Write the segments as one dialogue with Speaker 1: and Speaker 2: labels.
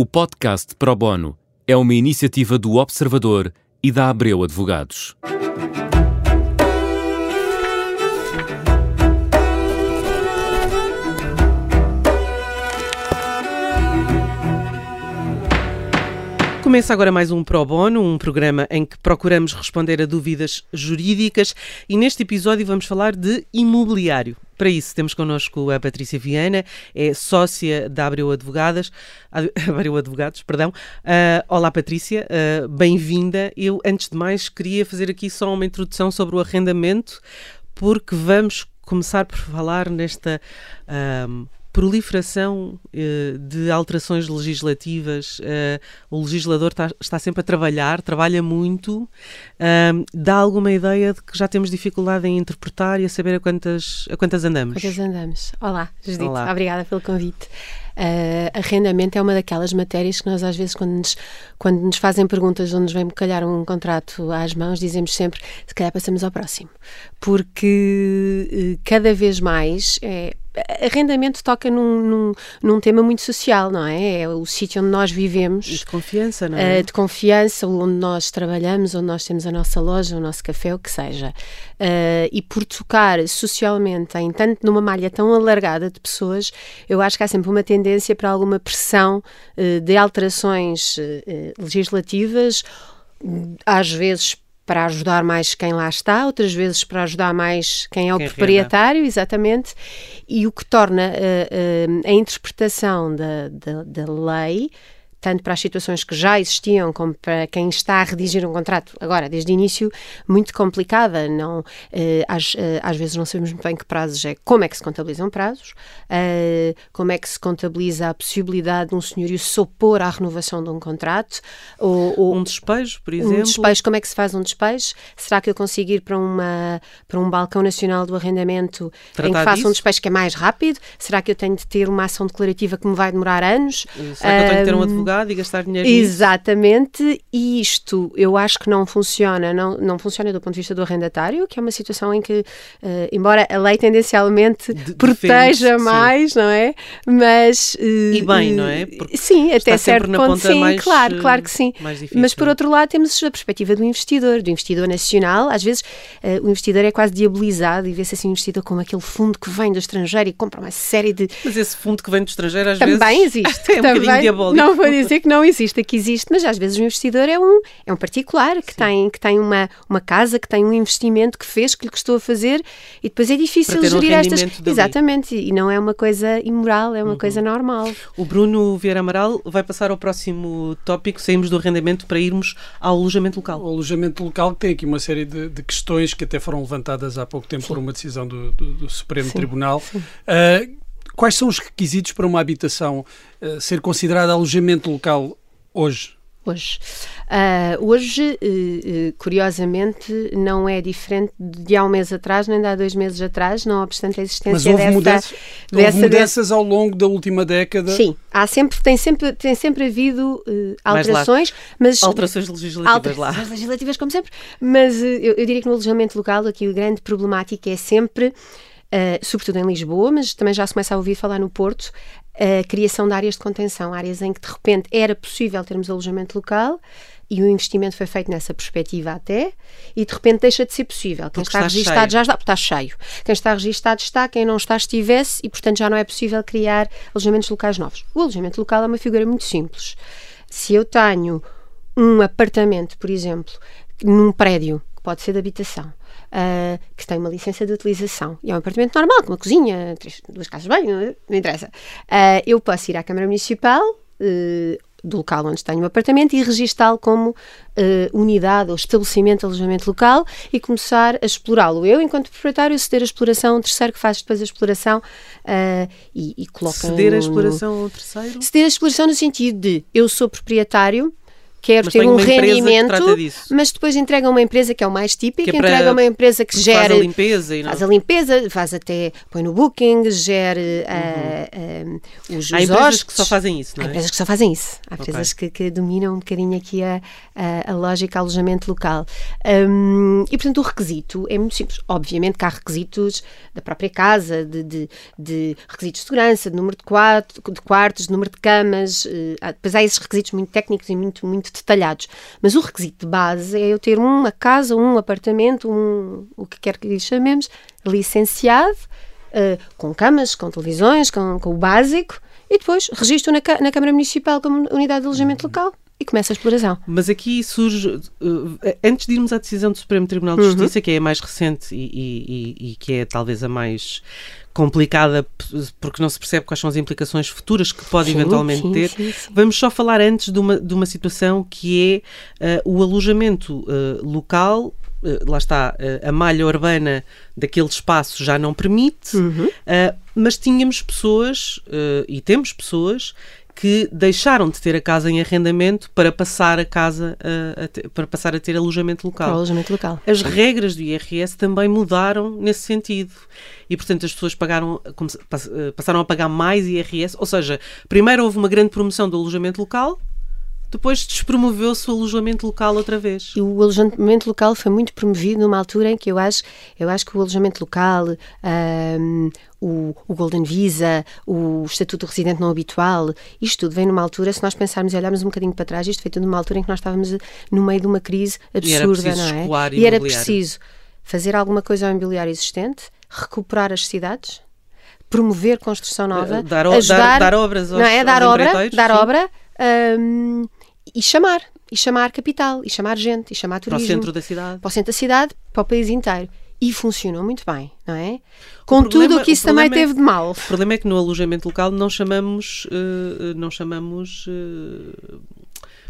Speaker 1: O podcast Pro Bono é uma iniciativa do Observador e da Abreu Advogados.
Speaker 2: Começa agora mais um Pro Bono, um programa em que procuramos responder a dúvidas jurídicas e neste episódio vamos falar de imobiliário. Para isso temos connosco a Patrícia Viana, é sócia da Abreu Advogadas, Abreu Advogados, perdão. Uh, olá Patrícia, uh, bem-vinda. Eu, antes de mais, queria fazer aqui só uma introdução sobre o arrendamento, porque vamos começar por falar nesta uh, proliferação uh, de alterações legislativas, uh, o legislador está, está, sempre a trabalhar, trabalha muito, dá alguma ideia de que já temos dificuldade em interpretar e a saber a quantas, a quantas andamos?
Speaker 3: Quantas andamos. Olá, Judite, Olá. obrigada pelo convite. Uh, arrendamento é uma daquelas matérias que nós às vezes quando nos, quando nos fazem perguntas ou nos vem calhar um contrato às mãos, dizemos sempre se calhar passamos ao próximo, porque uh, cada vez mais é, arrendamento toca num, num, num, tema muito social, não é? É o sítio onde nós vivemos.
Speaker 2: De confiança, não é?
Speaker 3: Uh, de confiança, onde nós trabalhamos, onde nós temos a nossa loja, o nosso café, o que seja. Uh, e por tocar socialmente em tanto numa malha tão alargada de pessoas, eu acho que há sempre uma tendência para alguma pressão uh, de alterações legislativas, às vezes para ajudar mais quem lá está, outras vezes para ajudar mais quem é o quem proprietário, renda. exatamente, e o que torna uh, uh, a interpretação da, da, da lei tanto para as situações que já existiam como para quem está a redigir um contrato, agora, desde o início, muito complicada. Não, eh, às, eh, às vezes não sabemos muito bem que prazos é, como é que se contabilizam prazos, eh, como é que se contabiliza a possibilidade de um senhorio se opor à renovação de um contrato.
Speaker 2: Ou, ou um despejo, por exemplo.
Speaker 3: Um despejo, como é que se faz um despejo? Será que eu consigo ir para, uma, para um balcão nacional do arrendamento Tratar em que faça disso? um despejo que é mais rápido? Será que eu tenho de ter uma ação declarativa que me vai demorar anos?
Speaker 2: Será que eu tenho de ter um advogado? Advogado e gastar dinheiro
Speaker 3: Exatamente, nisso. e isto eu acho que não funciona, não, não funciona do ponto de vista do arrendatário, que é uma situação em que, uh, embora a lei tendencialmente de, proteja defende, mais, sim. não é?
Speaker 2: Mas... Uh, e bem, não é?
Speaker 3: Porque sim, até certo ponto, sim, mais, claro, claro que sim. Mas por outro lado temos a perspectiva do investidor, do investidor nacional, às vezes uh, o investidor é quase diabolizado e vê-se assim o investidor como aquele fundo que vem do estrangeiro e compra uma série de...
Speaker 2: Mas esse fundo que vem do estrangeiro às
Speaker 3: também
Speaker 2: vezes...
Speaker 3: Existe,
Speaker 2: é um
Speaker 3: também
Speaker 2: diabólico.
Speaker 3: Não vou dizer que não existe, que existe, mas às vezes o investidor é um, é um particular que tem, que tem uma, uma casa, que tem um investimento que fez, que lhe custou a fazer e depois é difícil gerir um estas. Dali. Exatamente, e não é uma coisa imoral, é uma uhum. coisa normal.
Speaker 2: O Bruno Vieira Amaral vai passar ao próximo tópico, saímos do arrendamento para irmos ao alojamento local.
Speaker 4: O alojamento local tem aqui uma série de, de questões que até foram levantadas há pouco tempo Sim. por uma decisão do, do, do Supremo Sim. Tribunal. Sim. Uh, quais são os requisitos para uma habitação uh, ser considerada alojamento local hoje?
Speaker 3: Hoje. Uh, hoje, uh, curiosamente, não é diferente de há um mês atrás, nem de há dois meses atrás, não obstante a existência Mas houve
Speaker 4: dessa, mudanças, dessa, houve mudanças ao longo da última década.
Speaker 3: Sim, há sempre, tem, sempre, tem sempre havido uh, alterações, mas
Speaker 2: alterações legislativas
Speaker 3: alterações lá. legislativas, como sempre. Mas eu, eu diria que no alojamento local aqui a grande problemática é sempre Uh, sobretudo em Lisboa, mas também já se começa a ouvir falar no Porto, a criação de áreas de contenção, áreas em que de repente era possível termos alojamento local e o investimento foi feito nessa perspectiva até, e de repente deixa de ser possível. Quem está, está registado já está, está cheio. Quem está registado está, quem não está estivesse, e portanto já não é possível criar alojamentos locais novos. O alojamento local é uma figura muito simples. Se eu tenho um apartamento, por exemplo, num prédio, que pode ser de habitação, uh, que tem uma licença de utilização e é um apartamento normal, com uma cozinha, três, duas casas bem, não, não interessa. Uh, eu posso ir à Câmara Municipal uh, do local onde tenho o um apartamento e registá-lo como unidade ou estabelecimento de alojamento local e começar a explorá-lo. Eu, enquanto proprietário, ceder a exploração a um terceiro que faz depois a exploração e, e coloca.
Speaker 2: Ceder a exploração ao terceiro?
Speaker 3: Ceder a exploração no sentido de eu sou proprietário quero
Speaker 2: Mas
Speaker 3: ter um rendimento, mas depois entrega uma empresa que é o mais típico,
Speaker 2: é
Speaker 3: entrega uma empresa que
Speaker 2: Faz
Speaker 3: gera
Speaker 2: a limpeza e não.
Speaker 3: Faz a limpeza, faz até, põe no booking, gere ah, ah, os,
Speaker 2: Há
Speaker 3: os
Speaker 2: empresas
Speaker 3: hóspedes.
Speaker 2: que só fazem isso,
Speaker 3: Há
Speaker 2: não é?
Speaker 3: empresas que só fazem isso. Há empresas que, que dominam um bocadinho aqui a, a, a lógica alojamento local. Hum, e, portanto, o requisito é muito simples. Obviamente que há requisitos da própria casa, de, de, de requisitos de segurança, de número de, quarto, de quartos, de número de camas. eh, há- depois há esses requisitos muito técnicos e muito, muito detalhados. Mas o requisito de base é eu ter uma casa, um apartamento, um, o que quer que lhe chamemos, licenciado, eh, com camas, com televisões, com, com o básico, e depois registro na, na Câmara Municipal como unidade de alojamento local e começa a exploração.
Speaker 2: Mas aqui surge, eh, antes de irmos à decisão do Supremo Tribunal de
Speaker 3: Uhum.
Speaker 2: Justiça, que é a mais recente e- e- e que é talvez a mais complicada, porque não se percebe quais são as implicações futuras que pode
Speaker 3: Sim,
Speaker 2: eventualmente
Speaker 3: sim,
Speaker 2: ter,
Speaker 3: sim,
Speaker 2: vamos só falar antes de uma, de uma situação que é eh, o alojamento eh, local. eh, lá está, a malha urbana daquele espaço já não permite,
Speaker 3: Uhum.
Speaker 2: mas tínhamos pessoas, e temos pessoas, que deixaram de ter a casa em arrendamento para passar a casa a, a ter- para passar a ter alojamento local.
Speaker 3: alojamento local.
Speaker 2: As regras do IRS também mudaram nesse sentido. E, portanto, as pessoas pagaram, eh, passaram a pagar mais IRS. Ou seja, primeiro houve uma grande promoção do alojamento local, depois despromoveu-se o alojamento local outra vez.
Speaker 3: E o alojamento local foi muito promovido numa altura em que eu acho, eu acho que o alojamento local, ahm, o, o Golden Visa, o Estatuto de Residente Não Habitual, isto tudo vem numa altura, se nós pensarmos e olharmos um bocadinho para trás, isto foi tudo numa altura em que nós estávamos no meio de uma crise
Speaker 2: E era
Speaker 3: absurda,
Speaker 2: preciso
Speaker 3: não é? E era preciso fazer alguma coisa ao imobiliário existente, recuperar as cidades, promover construção nova,
Speaker 2: dar
Speaker 3: ajudar,
Speaker 2: dar- dar obras aos-
Speaker 3: não é? Dar obra, dar
Speaker 2: sim.
Speaker 3: obra hum, e chamar, e chamar capital, e chamar gente, e chamar
Speaker 2: Para o
Speaker 3: turismo
Speaker 2: centro da cidade.
Speaker 3: para o centro da cidade, para o país inteiro. E funcionou muito bem, não é? Com
Speaker 2: problema-
Speaker 3: tudo o que isso
Speaker 2: o
Speaker 3: também
Speaker 2: é-
Speaker 3: teve de mal.
Speaker 2: O problema é que no alojamento local não chamamos, eh, não chamamos eh,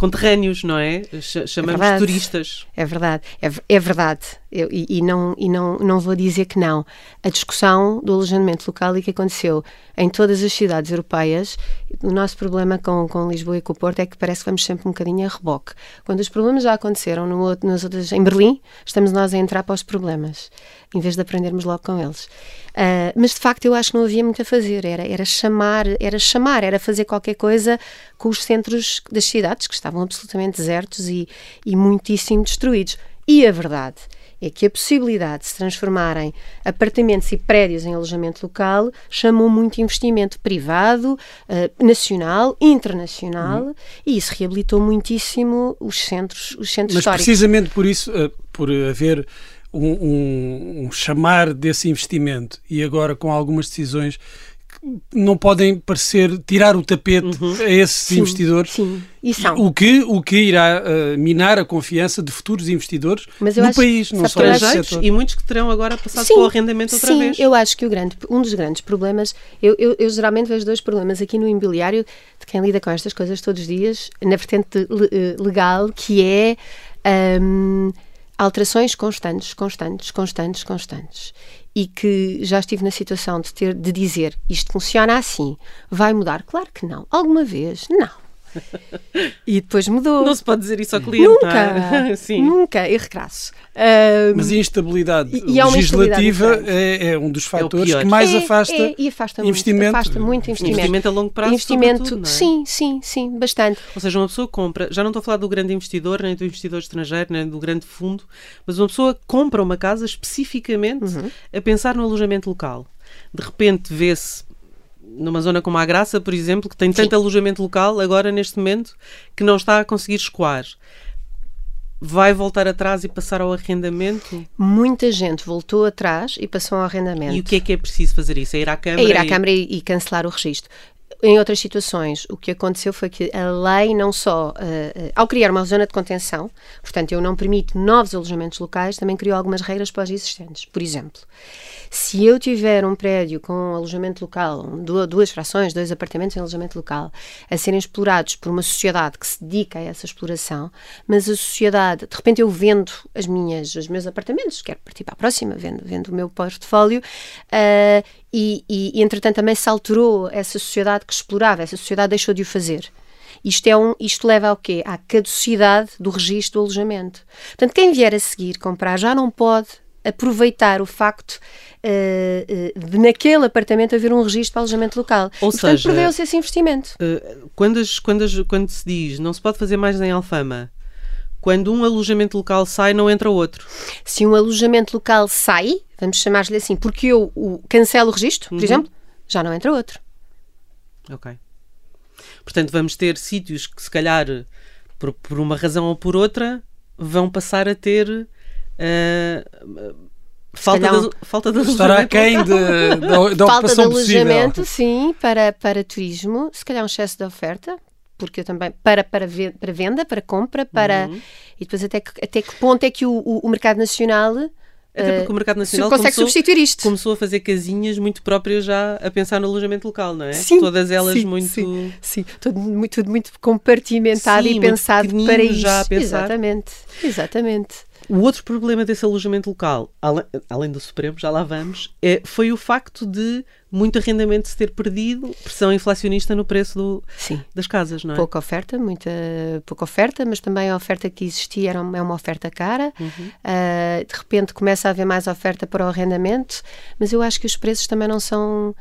Speaker 2: conterrâneos, não é? Ch- Chamamos
Speaker 3: verdade.
Speaker 2: turistas.
Speaker 3: É verdade, é, é verdade. Eu- e e não, e não, não vou dizer que não. A discussão do alojamento local e que aconteceu em todas as cidades europeias, o nosso problema com, com Lisboa e com o Porto é que parece que vamos sempre um bocadinho a reboque. Quando os problemas já aconteceram no outro, nas outras, em Berlim, estamos nós a entrar para os problemas, em vez de aprendermos logo com eles. Ah, mas de facto eu acho que não havia muito a fazer, era, era chamar, era chamar, era fazer qualquer coisa com os centros das cidades que estavam absolutamente desertos e, e muitíssimo destruídos. E a verdade é que a possibilidade de se transformarem apartamentos e prédios em alojamento local chamou muito investimento privado, eh, nacional, internacional, e isso reabilitou muitíssimo os centros, os centros
Speaker 4: Mas
Speaker 3: históricos.
Speaker 4: precisamente por isso, eh, por haver um, um- um chamar desse investimento e agora com algumas decisões não podem parecer tirar o tapete a esses
Speaker 3: Sim,
Speaker 4: investidores.
Speaker 3: Sim, e são.
Speaker 4: O que, o que irá eh, minar a confiança de futuros investidores
Speaker 3: Mas eu
Speaker 4: no
Speaker 3: acho-
Speaker 4: país, não só neste setor.
Speaker 2: e muitos que terão agora passado para o arrendamento outra
Speaker 3: sim,
Speaker 2: vez.
Speaker 3: eu acho que o grande, um dos grandes problemas, eu, eu, eu geralmente vejo dois problemas aqui no imobiliário de quem lida com estas coisas todos os dias, na vertente eh, legal, que é hum, alterações constantes, constantes, constantes, constantes. E que já estive na situação de ter de dizer isto funciona assim, vai mudar? Claro que não. Alguma vez? Não. E depois mudou.
Speaker 2: Não se pode dizer isso ao cliente. não é?
Speaker 3: Nunca,
Speaker 2: Sim.
Speaker 3: nunca, e regraço. Hum,
Speaker 4: Mas a instabilidade
Speaker 3: E- e
Speaker 4: legislativa é, é um dos fatores
Speaker 2: pior.
Speaker 4: que mais
Speaker 3: É,
Speaker 4: afasta.
Speaker 3: é, e afasta
Speaker 4: investimento.
Speaker 3: muito, afasta muito investimento.
Speaker 2: Investimento a longo prazo,
Speaker 3: Investimento,
Speaker 2: é?
Speaker 3: sim, sim, sim, bastante.
Speaker 2: Ou seja, uma pessoa compra, já não estou a falar do grande investidor, nem do investidor estrangeiro, nem do grande fundo, mas uma pessoa compra uma casa especificamente
Speaker 3: Uhum.
Speaker 2: a pensar no alojamento local. De repente vê-se numa zona como a Graça, por exemplo, que tem tanto alojamento local agora neste momento que não está a conseguir escoar. Vai voltar atrás e passar ao arrendamento?
Speaker 3: Muita gente voltou atrás e passou ao arrendamento.
Speaker 2: E o que é que é preciso fazer isso? É ir à Câmara?
Speaker 3: É ir à Câmara e, e cancelar o registro. Em outras situações, o que aconteceu foi que a lei não só, eh, ao criar uma zona de contenção, portanto, eu não permito novos alojamentos locais, também criou algumas regras para os existentes. Por exemplo, se eu tiver um prédio com alojamento local, du- duas frações, dois apartamentos em alojamento local, a serem explorados por uma sociedade que se dedica a essa exploração, mas a sociedade, de repente eu vendo as minhas, os meus apartamentos, quero partir para a próxima, vendo, vendo o meu portfólio, ah, e, e, entretanto também se alterou essa sociedade que explorava, essa sociedade deixou de o fazer. Isto, é um, isto leva ao quê? À caducidade do registro do alojamento. Portanto, quem vier a seguir comprar já não pode aproveitar o facto uh, uh, de naquele apartamento haver um registro para alojamento local.
Speaker 2: Ou
Speaker 3: e, portanto,
Speaker 2: seja,
Speaker 3: perdeu-se esse investimento.
Speaker 2: Uh, quando, as, quando, as, quando se diz não se pode fazer mais em Alfama, quando um alojamento local sai, não entra outro.
Speaker 3: Se um alojamento local sai, vamos chamar-lhe assim, porque eu o, cancelo o registro, por
Speaker 2: Uhum.
Speaker 3: exemplo, já não entra outro.
Speaker 2: Ok. Portanto, vamos ter sítios que, se calhar, por, por uma razão ou por outra, vão passar a ter eh, falta,
Speaker 3: calhar
Speaker 2: de, falta de alojamento local.
Speaker 4: de- da, da
Speaker 3: Falta de
Speaker 4: ocupação possível.
Speaker 3: alojamento, sim, para, para turismo, se calhar um excesso de oferta, porque eu também, para, para, para venda, para compra, para.
Speaker 2: Uhum.
Speaker 3: E depois até que, até que ponto é que o, o, o mercado nacional
Speaker 2: Até porque o mercado nacional
Speaker 3: consegue
Speaker 2: começou,
Speaker 3: substituir isto.
Speaker 2: começou a fazer casinhas muito próprias já a pensar no alojamento local, não é?
Speaker 3: Sim,
Speaker 2: Todas elas
Speaker 3: sim,
Speaker 2: muito.
Speaker 3: sim. Sim, tudo muito, tudo muito compartimentado
Speaker 2: Sim,
Speaker 3: e
Speaker 2: muito
Speaker 3: pensado para isso.
Speaker 2: já a pensar.
Speaker 3: Exatamente, exatamente.
Speaker 2: O outro problema desse alojamento local, ale- além do Supremo, já lá vamos, é, foi o facto de muito arrendamento se ter perdido, pressão inflacionista no preço do- das casas, não é?
Speaker 3: Pouca oferta, muita pouca oferta, mas também a oferta que existia era uma, é uma oferta cara.
Speaker 2: Uhum.
Speaker 3: Ah, de repente começa a haver mais oferta para o arrendamento, mas eu acho que os preços também não são,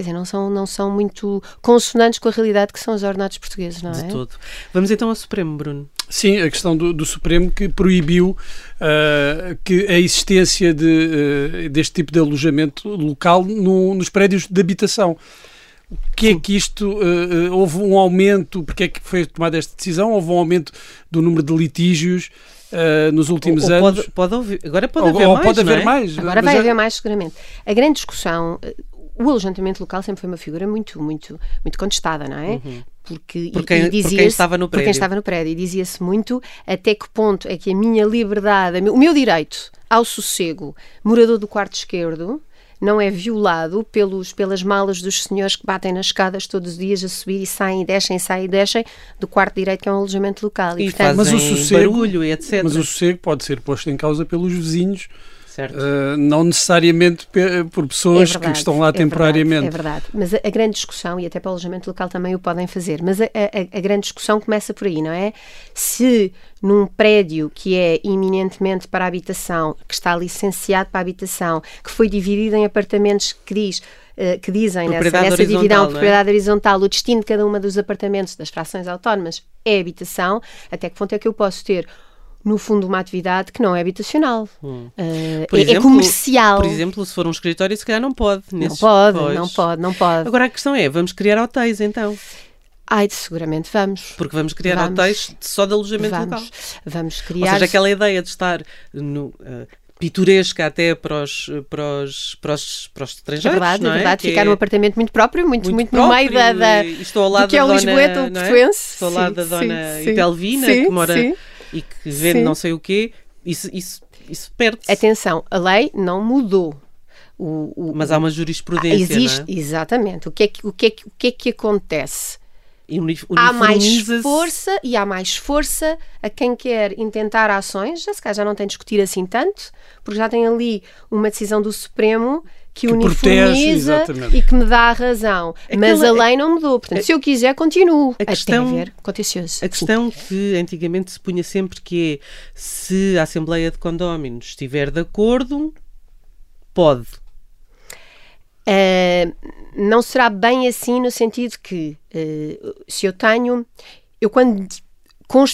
Speaker 3: quer dizer, não são, não são muito consonantes com a realidade que são os ordenados portugueses, não é?
Speaker 2: De todo. Vamos então ao Supremo, Bruno.
Speaker 4: Sim, a questão do, do Supremo que proibiu ah, que a existência de, ah, deste tipo de alojamento local no- nos prédios de habitação. O que é que isto ah, houve um aumento? Porque é que foi tomada esta decisão? Houve um aumento do número de litígios ah, nos últimos
Speaker 2: Ou- ou
Speaker 4: anos?
Speaker 2: Pode, pode haver- agora pode
Speaker 4: Ou-
Speaker 2: haver
Speaker 4: ou
Speaker 2: mais,
Speaker 4: pode haver
Speaker 2: é?
Speaker 4: mais.
Speaker 3: Agora vai
Speaker 4: já-
Speaker 3: haver mais seguramente. A grande discussão, o alojamento local sempre foi uma figura muito, muito, muito contestada, não é? Porque,
Speaker 2: Por
Speaker 3: e-
Speaker 2: quem-
Speaker 3: e
Speaker 2: por quem
Speaker 3: dizia-se-
Speaker 2: estava no
Speaker 3: Por quem
Speaker 2: prédio.
Speaker 3: estava no prédio. E dizia-se muito até que ponto é que a minha liberdade, o meu direito ao sossego, morador do quarto esquerdo, não é violado pelos, pelas malas dos senhores que batem nas escadas todos os dias a subir e saem e descem, saem e descem do quarto direito que é um alojamento local.
Speaker 2: E
Speaker 3: portanto,
Speaker 4: Mas o
Speaker 2: fazem
Speaker 4: sossego-
Speaker 2: barulho e etc.
Speaker 4: Mas o sossego pode ser posto em causa pelos vizinhos,
Speaker 2: Certo.
Speaker 4: ah, não necessariamente por pessoas que estão lá
Speaker 3: é
Speaker 4: temporariamente.
Speaker 3: Verdade, é verdade. Mas a, a grande discussão, e até para o alojamento local também o podem fazer, mas a, a- a grande discussão começa por aí, não é? Se num prédio que é eminentemente para a habitação, que está licenciado para a habitação, que foi dividido em apartamentos que diz. eh, Que dizem nessa,
Speaker 2: Propriedade
Speaker 3: nessa divisão,
Speaker 2: é?
Speaker 3: propriedade horizontal, o destino de cada uma dos apartamentos das frações autónomas é habitação, até que ponto é que eu posso ter, no fundo, uma atividade que não é habitacional? Eh,
Speaker 2: Por
Speaker 3: é- é,
Speaker 2: exemplo-
Speaker 3: comercial.
Speaker 2: Por exemplo, se for um escritório, se calhar não pode.
Speaker 3: Não pode,
Speaker 2: Pois.
Speaker 3: não pode, não pode.
Speaker 2: Agora a questão é, vamos criar hotéis então?
Speaker 3: Ai, seguramente vamos.
Speaker 2: Porque vamos criar
Speaker 3: Vamos.
Speaker 2: hotéis só de alojamento local.
Speaker 3: Vamos, vamos
Speaker 2: Ou
Speaker 3: criar.
Speaker 2: seja, aquela ideia de estar no, eh, pitoresca até para os, para os, para os, para os
Speaker 3: É
Speaker 2: estrangeiros.
Speaker 3: verdade,
Speaker 2: não
Speaker 3: é verdade.
Speaker 2: Que
Speaker 3: Ficar
Speaker 2: é
Speaker 3: num apartamento muito próprio, muito, muito,
Speaker 2: muito
Speaker 3: no meio da.
Speaker 2: próprio
Speaker 3: da
Speaker 2: estou ao lado
Speaker 3: do que é o Lisboeta, o
Speaker 2: é?
Speaker 3: portuense.
Speaker 2: Estou ao lado da dona
Speaker 3: sim,
Speaker 2: Itelvina,
Speaker 3: sim,
Speaker 2: que mora
Speaker 3: sim.
Speaker 2: E que vende
Speaker 3: Sim.
Speaker 2: não sei o quê. Isso, isso, isso perde-se.
Speaker 3: Atenção, a lei não mudou. O, o-
Speaker 2: Mas há uma
Speaker 3: Ah,
Speaker 2: jurisprudência,
Speaker 3: existe,
Speaker 2: não é?
Speaker 3: exatamente. O que é que, o que, é que, o que, é que acontece? Há mais força e há mais força a quem quer intentar ações, já se calhar já não tem de discutir assim tanto, porque já tem ali uma decisão do Supremo que,
Speaker 4: Que protege,
Speaker 3: uniformiza
Speaker 4: exatamente.
Speaker 3: e que me dá a razão. Mas a
Speaker 2: Aquela-
Speaker 3: lei não mudou. Portanto, se eu quiser, continuo.
Speaker 2: a questão-
Speaker 3: Até haver contencioso.
Speaker 2: A questão que antigamente se punha sempre que é se a Assembleia de Condóminos estiver de acordo, pode.
Speaker 3: Uh, não será bem assim no sentido que uh, se eu tenho, eu quando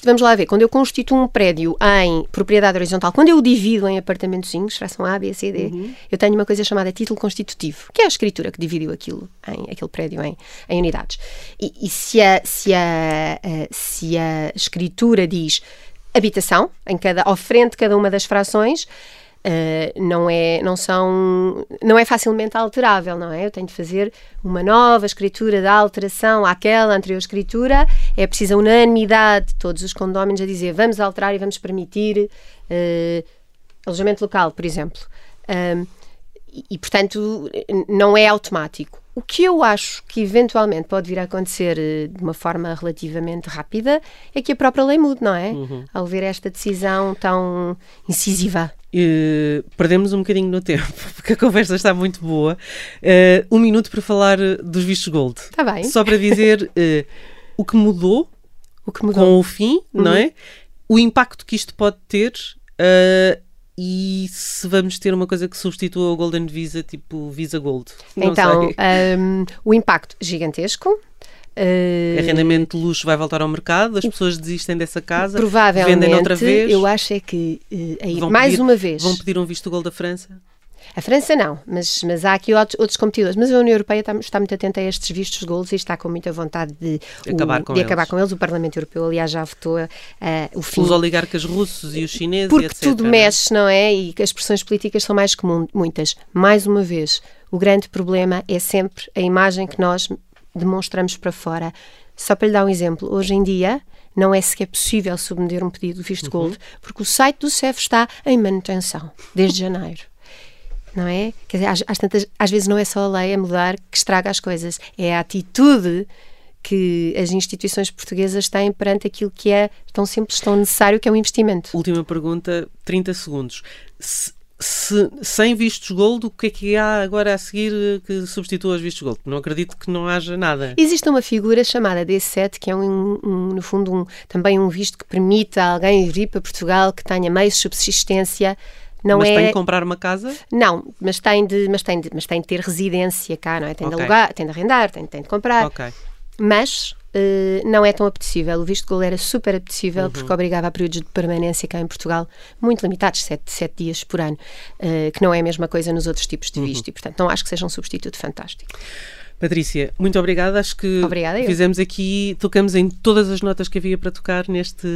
Speaker 3: vamos lá ver, quando eu constituo um prédio em propriedade horizontal, quando eu divido em apartamentozinhos, fração A, B, C, D, eu tenho uma coisa chamada título constitutivo, que é a escritura que dividiu aquilo, em, aquele prédio em, em unidades. E, e se, a, se, a, a- se a escritura diz habitação, em cada, ao frente de cada uma das frações, Uh, não é não são não é facilmente alterável não é? Eu tenho de fazer uma nova escritura de alteração àquela anterior escritura. É preciso a unanimidade de todos os condóminos a dizer vamos alterar e vamos permitir uh, alojamento local por exemplo. Um, e, e, portanto não é automático o que eu acho que eventualmente pode vir a acontecer eh, de uma forma relativamente rápida é que a própria lei mude, não é? Ao ver esta decisão tão incisiva.
Speaker 2: Eh, perdemos um bocadinho no tempo, porque a conversa está muito boa. Eh, um minuto para falar eh, dos vistos gold.
Speaker 3: Está bem.
Speaker 2: Só para dizer eh, o que mudou
Speaker 3: o que mudou.
Speaker 2: com o fim, não
Speaker 3: Uhum.
Speaker 2: é? O impacto que isto pode ter uh, e se vamos ter uma coisa que substitua o Golden Visa, tipo Visa Gold. Não
Speaker 3: então, hum, o impacto gigantesco. Uh,
Speaker 2: Arrendamento de luxo vai voltar ao mercado, as pessoas desistem dessa casa,
Speaker 3: provavelmente,
Speaker 2: vendem outra vez.
Speaker 3: eu acho é que, uh, aí, mais
Speaker 2: pedir-
Speaker 3: uma vez,
Speaker 2: Vão pedir um visto gold da França?
Speaker 3: A França não, mas, mas há aqui outros, outros competidores. Mas a União Europeia está, está muito atenta a estes vistos gold e está com muita vontade de, o-
Speaker 2: Acabar com
Speaker 3: de
Speaker 2: eles.
Speaker 3: acabar com eles. O Parlamento Europeu, aliás, já votou uh, o fim
Speaker 2: Os oligarcas russos e os chineses
Speaker 3: Porque
Speaker 2: etc.
Speaker 3: tudo
Speaker 2: é?
Speaker 3: mexe, não é? E as pressões políticas são mais comuns, muitas. Mais uma vez, o grande problema é sempre a imagem que nós demonstramos para fora. Só para lhe dar um exemplo, hoje em dia não é sequer possível submeter um pedido de visto gold, porque o site do CEF está em manutenção desde janeiro. Não é? Quer dizer, às, às tantas- às vezes não é só a lei a mudar que estraga as coisas, é a atitude que as instituições portuguesas têm perante aquilo que é tão simples, tão necessário, que é um investimento.
Speaker 2: Última pergunta, 30 segundos. Se, se- sem vistos gold, o que é que há agora a seguir que substitua os vistos gold? Não acredito que não haja nada.
Speaker 3: Existe uma figura chamada D7, que é um, um- no fundo um- também um visto que permite a alguém vir para Portugal que tenha meios de subsistência. Não
Speaker 2: Mas
Speaker 3: é,
Speaker 2: tem que comprar uma casa?
Speaker 3: não, mas tem de, mas tem de, mas tem de ter residência cá, não é? Tem
Speaker 2: Ok.
Speaker 3: de alugar, tem de arrendar, tem, tem de comprar.
Speaker 2: Ok.
Speaker 3: Mas eh, não é tão apetecível. O visto de gold era super apetecível
Speaker 2: Uhum.
Speaker 3: porque obrigava a períodos de permanência cá em Portugal muito limitados, sete, sete dias por ano, eh, que não é a mesma coisa nos outros tipos
Speaker 2: Uhum.
Speaker 3: de visto. E, portanto, não acho que seja um substituto fantástico.
Speaker 2: Patrícia, muito obrigada. Acho que
Speaker 3: Obrigada,
Speaker 2: fizemos aqui, tocamos em todas as notas que havia para tocar neste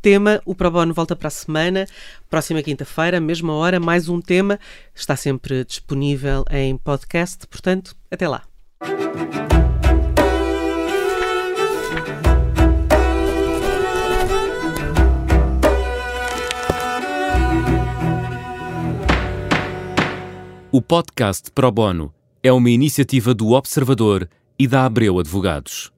Speaker 2: tema. O Pro Bono volta para a semana, próxima quinta-feira, mesma hora, mais um tema. Está sempre disponível em podcast, portanto, até lá.
Speaker 1: O podcast Pro Bono é uma iniciativa do Observador e da Abreu Advogados.